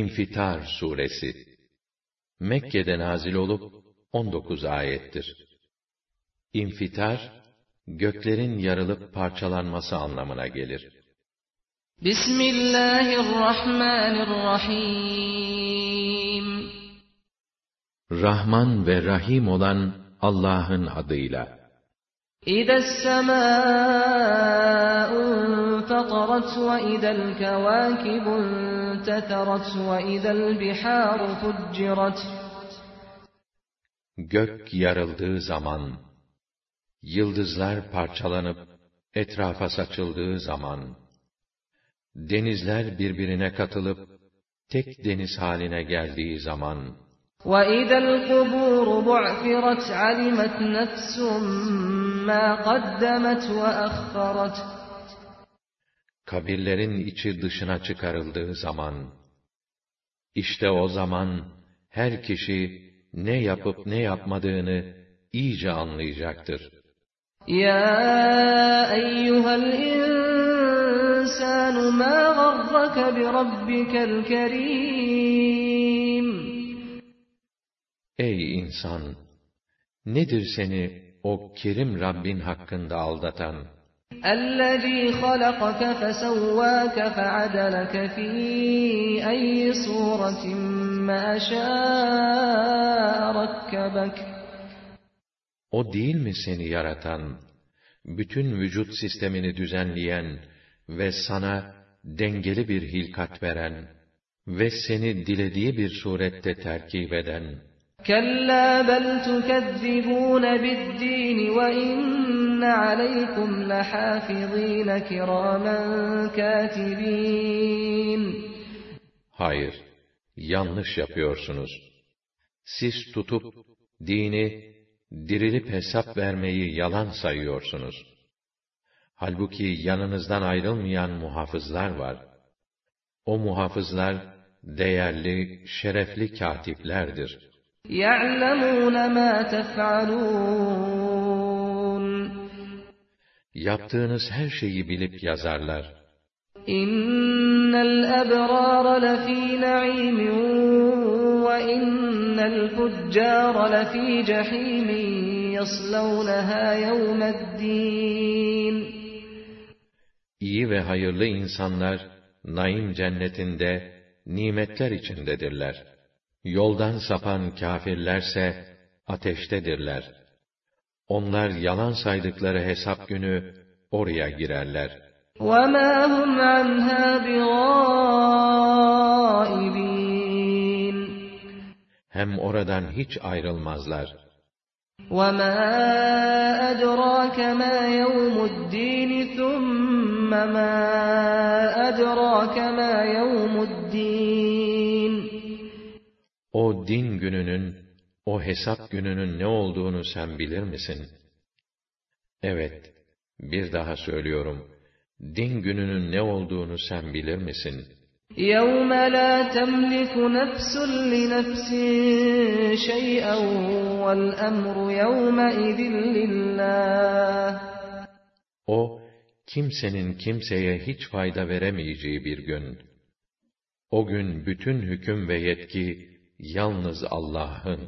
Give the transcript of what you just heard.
İnfitar suresi Mekke'de nazil olup 19 ayettir. İnfitar göklerin yarılıp parçalanması anlamına gelir. Bismillahirrahmanirrahim Rahman ve Rahim olan Allah'ın adıyla. Fatarat ve idel kevâkibun teterat ve idel bihâru fuccirat. Gök yarıldığı zaman, yıldızlar parçalanıp etrafa saçıldığı zaman, denizler birbirine katılıp tek deniz haline geldiği zaman, وَإِذَا الْقُبُورُ بُعْثِرَتْ عَلِمَتْ نَفْسٌ مَا قَدَّمَتْ وَأَخَّرَتْ Kabirlerin içi dışına çıkarıldığı zaman, işte o zaman her kişi ne yapıp ne yapmadığını iyice anlayacaktır. Ya eyyuhel insanu ma garraka bi rabbikel kerim Ey insan! Nedir seni o kerim Rabbin hakkında aldatan? اَلَّذ۪ي خَلَقَكَ فَسَوَّاكَ فَعَدَلَكَ ف۪ي اَيِّ صُورَةٍ مَا شَاءَ رَكَّبَكَ O değil mi seni yaratan, bütün vücut sistemini düzenleyen ve sana dengeli bir hilkat veren ve seni dilediği bir surette terkip eden, كَلَّا بَلْ تُكَذِّبُونَ بِالدِّينِ وَإِنَّ عَلَيْكُمْ لَحَافِظِينَ كِرَامًا كَاتِبِينَ Hayır, yanlış yapıyorsunuz. Siz tutup dini dirilip hesap vermeyi yalan sayıyorsunuz. Halbuki yanınızdan ayrılmayan muhafızlar var. O muhafızlar değerli, şerefli katiplerdir.'' يَعْلَمُونَ مَا تَفْعَلُونَ Yaptığınız her şeyi bilip yazarlar. İnnel ebrar lefî na'îmin ve innel fuccâr lefî cehîmin yaslawnaha yevmeddîn. İyi ve hayırlı insanlar, naim cennetinde, nimetler içindedirler. Yoldan sapan kâfirlerse ateştedirler. Onlar yalan saydıkları hesap günü oraya girerler. وَمَا هُمْ عَنْهَا Hem oradan hiç ayrılmazlar. وَمَا أَدْرَاكَ مَا يَوْمُ الدِّينِ ثُمَّ مَا أَدْرَاكَ مَا يَوْمُ الدِّينِ o din gününün, o hesap gününün ne olduğunu sen bilir misin? Evet, bir daha söylüyorum. Din gününün ne olduğunu sen bilir misin? يَوْمَ لَا تَمْلِكُ نَفْسٌ لِنَفْسٍ شَيْئًا وَالْأَمْرُ يَوْمَئِذٍ لِلَّهِ O, kimsenin kimseye hiç fayda veremeyeceği bir gün. O gün bütün hüküm ve yetki, yalnız Allah'ın